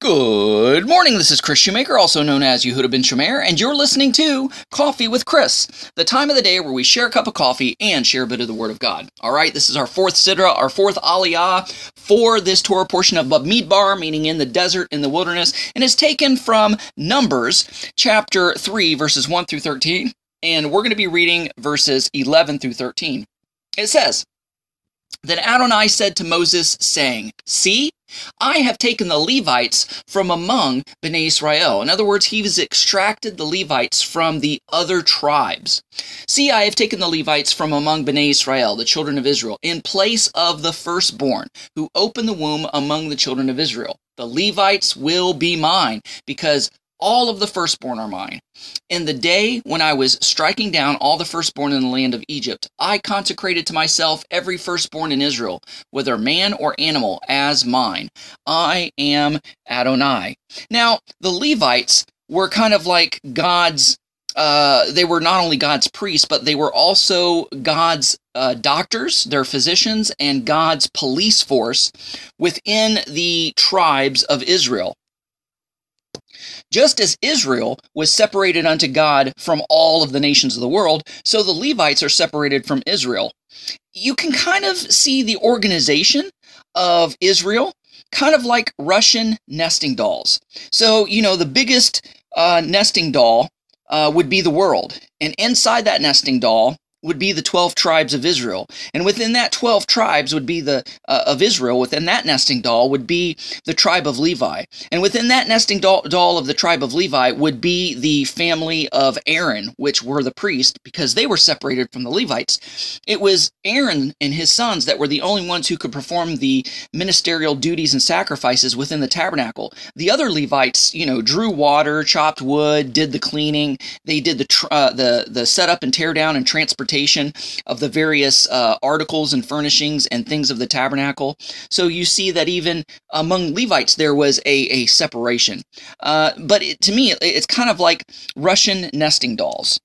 Good morning. This is Kris Shoemaker, also known as Yehudah Ben Shomeyr, and you're listening to Coffee with Kris, the time of the day where we share a cup of coffee and share a bit of the Word of God. All right, this is our fourth sidra, our fourth aliyah for this Torah portion of Bamidbar, meaning in the desert, in the wilderness, and is taken from Numbers chapter 3, verses 1 through 13, and we're going to be reading verses 11 through 13. It says, Then Adonai said to Moses, saying, See, I have taken the Levites from among Bnei Israel. In other words, he has extracted the Levites from the other tribes. See, I have taken the Levites from among Bnei Israel, the children of Israel, in place of the firstborn, who opened the womb among the children of Israel. The Levites will be mine, because all of the firstborn are mine. In the day when I was striking down all the firstborn in the land of Egypt, I consecrated to myself every firstborn in Israel, whether man or animal, as mine. I am Adonai. Now, the Levites were kind of like God's uh, they were not only God's priests, but they were also God's uh, doctors, their physicians, and God's police force within the tribes of Israel. Just as Israel was separated unto God from all of the nations of the world, so the Levites are separated from Israel. You can kind of see the organization of Israel kind of like Russian nesting dolls. So, you know, the biggest uh, nesting doll uh, would be the world. And inside that nesting doll would be the 12 tribes of Israel. And within that 12 tribes would be the uh, of Israel, within that nesting doll would be the tribe of Levi. And within that nesting doll, doll of the tribe of Levi would be the family of Aaron, which were the priests because they were separated from the Levites. It was Aaron and his sons that were the only ones who could perform the ministerial duties and sacrifices within the tabernacle. The other Levites, you know, drew water, chopped wood, did the cleaning, they did the tr- uh, the the setup and tear down and transportation of the various uh, articles and furnishings and things of the tabernacle. So you see that even among Levites there was a, a separation. Uh, but it, to me, it's kind of like Russian nesting dolls.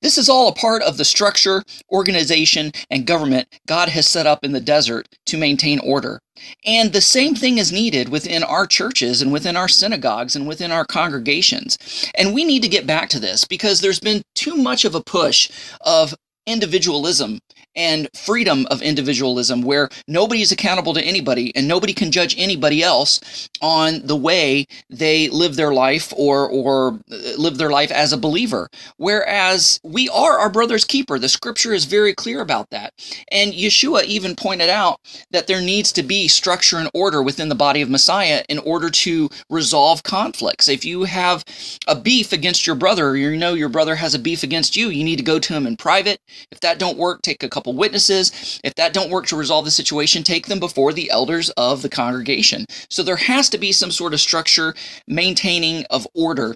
This is all a part of the structure, organization, and government God has set up in the desert to maintain order. And the same thing is needed within our churches and within our synagogues and within our congregations. And we need to get back to this because there's been too much of a push of individualism and freedom of individualism where nobody is accountable to anybody and nobody can judge anybody else on the way they live their life or or uh, live their life as a believer. Whereas we are our brother's keeper. The scripture is very clear about that. And Yeshua even pointed out that there needs to be structure and order within the body of Messiah in order to resolve conflicts. If you have a beef against your brother or you know your brother has a beef against you you need to go to him in private. If that don't work take a couple couple witnesses. If that don't work to resolve the situation, take them before the elders of the congregation. So there has to be some sort of structure, maintaining of order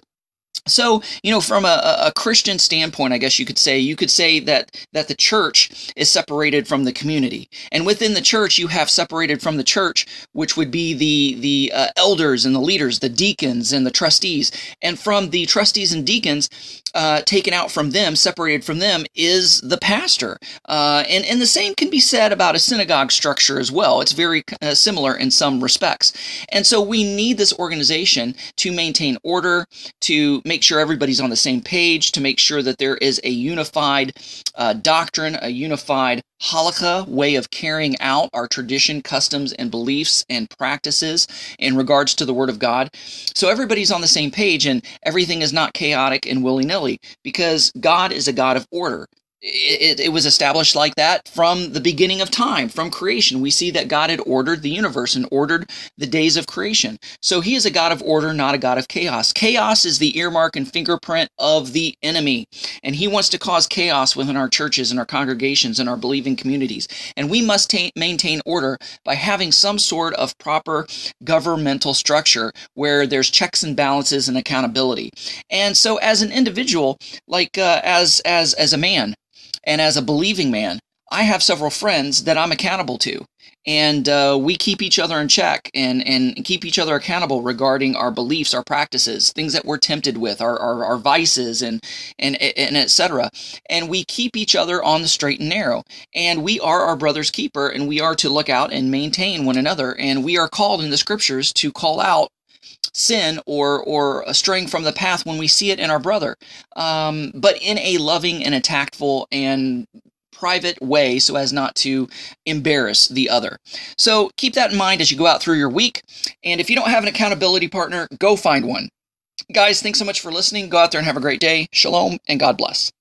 so, you know, from a, a, Christian standpoint, I guess you could say, you could say that that the church is separated from the community, and within the church, you have separated from the church, which would be the the uh, elders and the leaders, the deacons and the trustees, and from the trustees and deacons, uh, taken out from them, separated from them, is the pastor, uh, and and the same can be said about a synagogue structure as well. It's very uh, similar in some respects, and so we need this organization to maintain order make sure everybody's on the same page, to make sure that there is a unified uh, doctrine, a unified halakha way of carrying out our tradition, customs, and beliefs and practices in regards to the Word of God. So everybody's on the same page and everything is not chaotic and willy nilly because God is a God of order it, it, was established like that from the beginning of time, from creation. We see that God had ordered the universe and ordered the days of creation. So he is a God of order, not a God of chaos. Chaos is the earmark and fingerprint of the enemy. And he wants to cause chaos within our churches and our congregations and our believing communities. And we must ta- maintain order by having some sort of proper governmental structure where there's checks and balances and accountability. And so as an individual, like uh, as as as a man, and as a believing man, I have several friends that I'm accountable to. And uh, we keep each other in check and, and keep each other accountable regarding our beliefs, our practices, things that we're tempted with, our, our, our vices, and, and, and etc. And we keep each other on the straight and narrow. And we are our brother's keeper, and we are to look out and maintain one another. And we are called in the scriptures to call out sin or or straying from the path when we see it in our brother, um, but in a loving and a tactful and private way so as not to embarrass the other. So keep that in mind as you go out through your week. And if you don't have an accountability partner, go find one. Guys, thanks so much for listening. Go out there and have a great day. Shalom and God bless.